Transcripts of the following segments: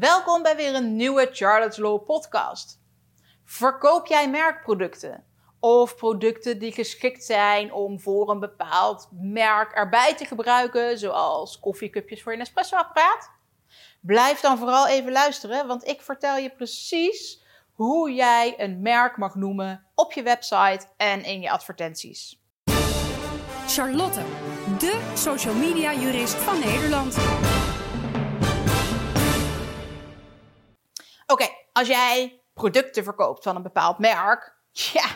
Welkom bij weer een nieuwe Charlotte's Law podcast. Verkoop jij merkproducten? Of producten die geschikt zijn om voor een bepaald merk erbij te gebruiken, zoals koffiecupjes voor je Nespresso-apparaat? Blijf dan vooral even luisteren, want ik vertel je precies hoe jij een merk mag noemen op je website en in je advertenties. Charlotte, de social media jurist van Nederland. Als jij producten verkoopt van een bepaald merk, ja,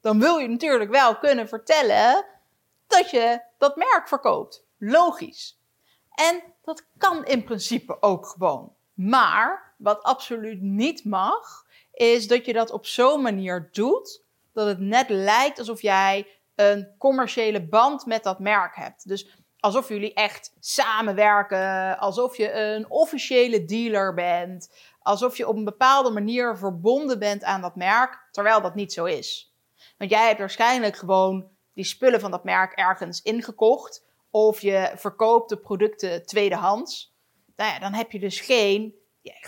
dan wil je natuurlijk wel kunnen vertellen dat je dat merk verkoopt. Logisch. En dat kan in principe ook gewoon. Maar wat absoluut niet mag, is dat je dat op zo'n manier doet dat het net lijkt alsof jij een commerciële band met dat merk hebt. Dus alsof jullie echt samenwerken, alsof je een officiële dealer bent, alsof je op een bepaalde manier verbonden bent aan dat merk, terwijl dat niet zo is. Want jij hebt waarschijnlijk gewoon die spullen van dat merk ergens ingekocht, of je verkoopt de producten tweedehands. Nou ja, dan heb je dus geen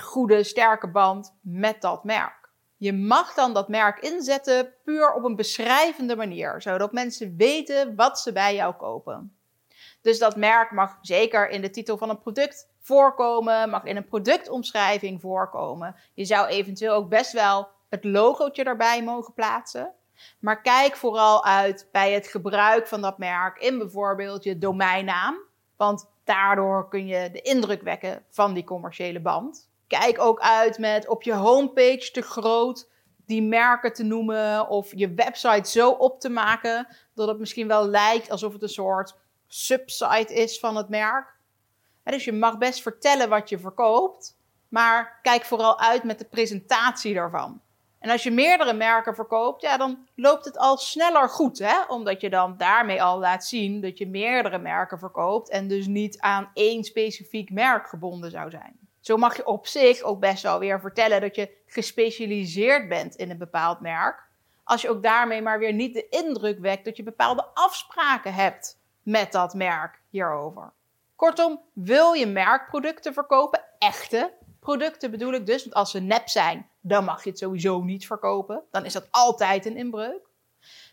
goede, sterke band met dat merk. Je mag dan dat merk inzetten puur op een beschrijvende manier, zodat mensen weten wat ze bij jou kopen. Dus dat merk mag zeker in de titel van een product voorkomen, mag in een productomschrijving voorkomen. Je zou eventueel ook best wel het logootje erbij mogen plaatsen. Maar kijk vooral uit bij het gebruik van dat merk in bijvoorbeeld je domeinnaam. Want daardoor kun je de indruk wekken van die commerciële band. Kijk ook uit met op je homepage te groot die merken te noemen of je website zo op te maken dat het misschien wel lijkt alsof het een soort subsite is van het merk. Dus je mag best vertellen wat je verkoopt, maar kijk vooral uit met de presentatie daarvan. En als je meerdere merken verkoopt, ja, dan loopt het al sneller goed, hè? Omdat je dan daarmee al laat zien dat je meerdere merken verkoopt en dus niet aan één specifiek merk gebonden zou zijn. Zo mag je op zich ook best wel weer vertellen dat je gespecialiseerd bent in een bepaald merk. Als je ook daarmee maar weer niet de indruk wekt dat je bepaalde afspraken hebt met dat merk hierover. Kortom, wil je merkproducten verkopen, echte producten bedoel ik dus, want als ze nep zijn, dan mag je het sowieso niet verkopen. Dan is dat altijd een inbreuk.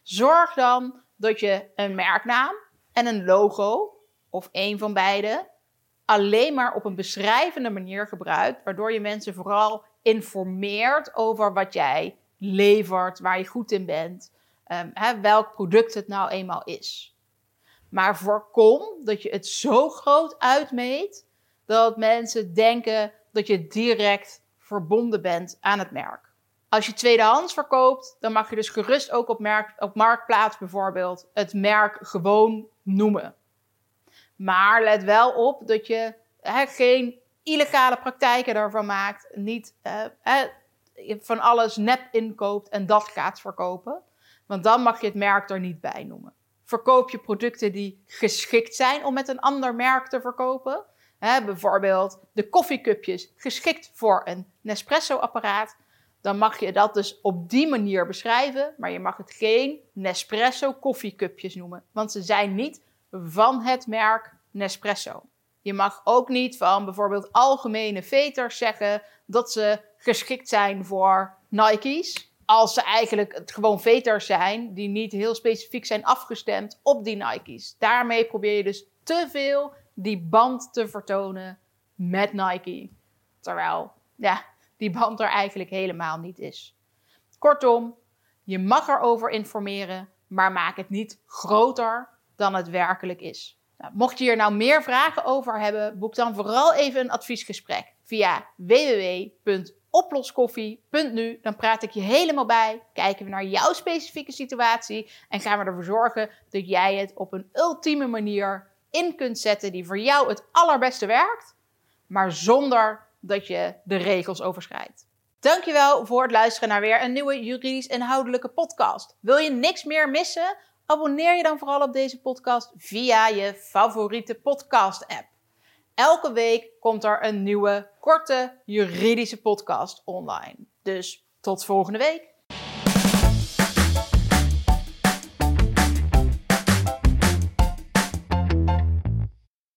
Zorg dan dat je een merknaam en een logo, of een van beide, alleen maar op een beschrijvende manier gebruikt, waardoor je mensen vooral informeert over wat jij levert, waar je goed in bent, um, hè, welk product het nou eenmaal is. Maar voorkom dat je het zo groot uitmeet dat mensen denken dat je direct verbonden bent aan het merk. Als je tweedehands verkoopt, dan mag je dus gerust ook op, op Marktplaats bijvoorbeeld het merk gewoon noemen. Maar let wel op dat je geen illegale praktijken daarvan maakt. Niet hè, van alles nep inkoopt en dat gaat verkopen. Want dan mag je het merk er niet bij noemen. Verkoop je producten die geschikt zijn om met een ander merk te verkopen. Bijvoorbeeld de koffiecupjes geschikt voor een Nespresso-apparaat. Dan mag je dat dus op die manier beschrijven. Maar je mag het geen Nespresso koffiecupjes noemen. Want ze zijn niet van het merk Nespresso. Je mag ook niet van bijvoorbeeld algemene veters zeggen dat ze geschikt zijn voor Nike's. Als ze eigenlijk het gewoon veters zijn die niet heel specifiek zijn afgestemd op die Nike's. Daarmee probeer je dus te veel die band te vertonen met Nike. Terwijl, ja, die band er eigenlijk helemaal niet is. Kortom, je mag erover informeren, maar maak het niet groter dan het werkelijk is. Nou, mocht je hier nou meer vragen over hebben, boek dan vooral even een adviesgesprek via www.oploskoffie.nu. Dan praat ik je helemaal bij, kijken we naar jouw specifieke situatie en gaan we ervoor zorgen dat jij het op een ultieme manier in kunt zetten die voor jou het allerbeste werkt, maar zonder dat je de regels overschrijdt. Dankjewel voor het luisteren naar weer een nieuwe juridisch inhoudelijke podcast. Wil je niks meer missen? Abonneer je dan vooral op deze podcast via je favoriete podcast-app. Elke week komt er een nieuwe, korte juridische podcast online. Dus tot volgende week.